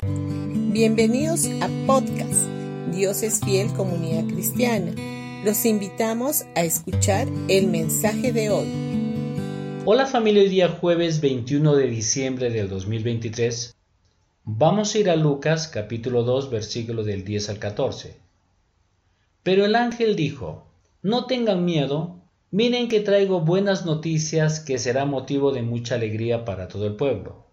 Bienvenidos a podcast Dios es fiel comunidad cristiana. Los invitamos a escuchar el mensaje de hoy. Hola familia, hoy día jueves 21 de diciembre del 2023. Vamos a ir a Lucas capítulo 2 versículo del 10 al 14. Pero el ángel dijo, no tengan miedo, miren que traigo buenas noticias que será motivo de mucha alegría para todo el pueblo.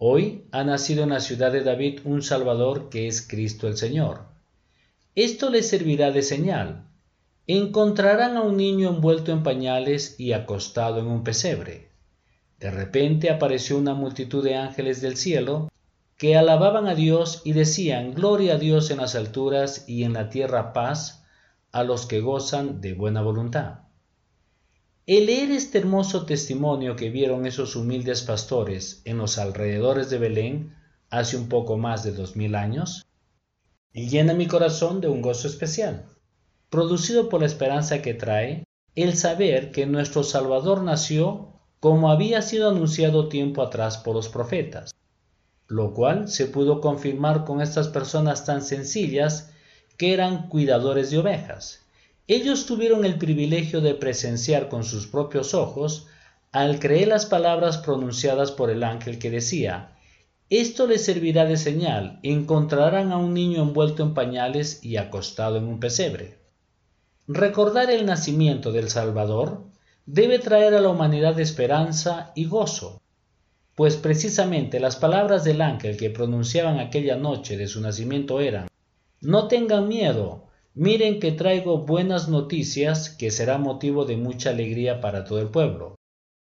Hoy ha nacido en la ciudad de David un Salvador que es Cristo el Señor. Esto les servirá de señal. Encontrarán a un niño envuelto en pañales y acostado en un pesebre. De repente apareció una multitud de ángeles del cielo que alababan a Dios y decían, Gloria a Dios en las alturas y en la tierra paz a los que gozan de buena voluntad. El leer este hermoso testimonio que vieron esos humildes pastores en los alrededores de Belén hace un poco más de dos mil años, llena mi corazón de un gozo especial, producido por la esperanza que trae el saber que nuestro Salvador nació como había sido anunciado tiempo atrás por los profetas, lo cual se pudo confirmar con estas personas tan sencillas que eran cuidadores de ovejas, ellos tuvieron el privilegio de presenciar con sus propios ojos al creer las palabras pronunciadas por el ángel que decía, Esto les servirá de señal, encontrarán a un niño envuelto en pañales y acostado en un pesebre. Recordar el nacimiento del Salvador debe traer a la humanidad esperanza y gozo, pues precisamente las palabras del ángel que pronunciaban aquella noche de su nacimiento eran, No tengan miedo, Miren que traigo buenas noticias que será motivo de mucha alegría para todo el pueblo.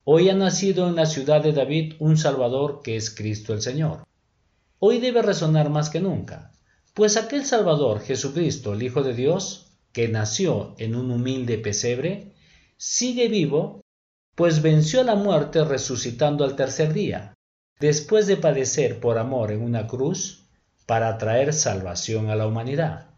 Hoy ha nacido en la ciudad de David un Salvador que es Cristo el Señor. Hoy debe resonar más que nunca, pues aquel Salvador, Jesucristo, el Hijo de Dios, que nació en un humilde pesebre, sigue vivo, pues venció la muerte resucitando al tercer día, después de padecer por amor en una cruz, para traer salvación a la humanidad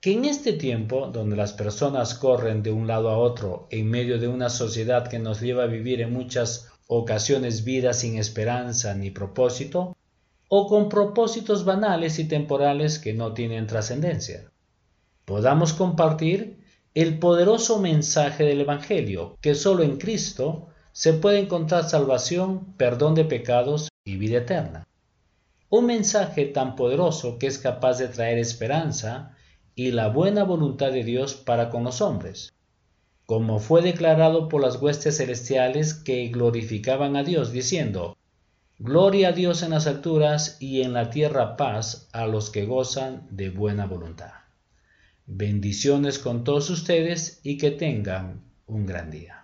que en este tiempo, donde las personas corren de un lado a otro en medio de una sociedad que nos lleva a vivir en muchas ocasiones vidas sin esperanza ni propósito, o con propósitos banales y temporales que no tienen trascendencia, podamos compartir el poderoso mensaje del Evangelio, que solo en Cristo se puede encontrar salvación, perdón de pecados y vida eterna. Un mensaje tan poderoso que es capaz de traer esperanza, y la buena voluntad de Dios para con los hombres, como fue declarado por las huestes celestiales que glorificaban a Dios, diciendo, Gloria a Dios en las alturas y en la tierra paz a los que gozan de buena voluntad. Bendiciones con todos ustedes y que tengan un gran día.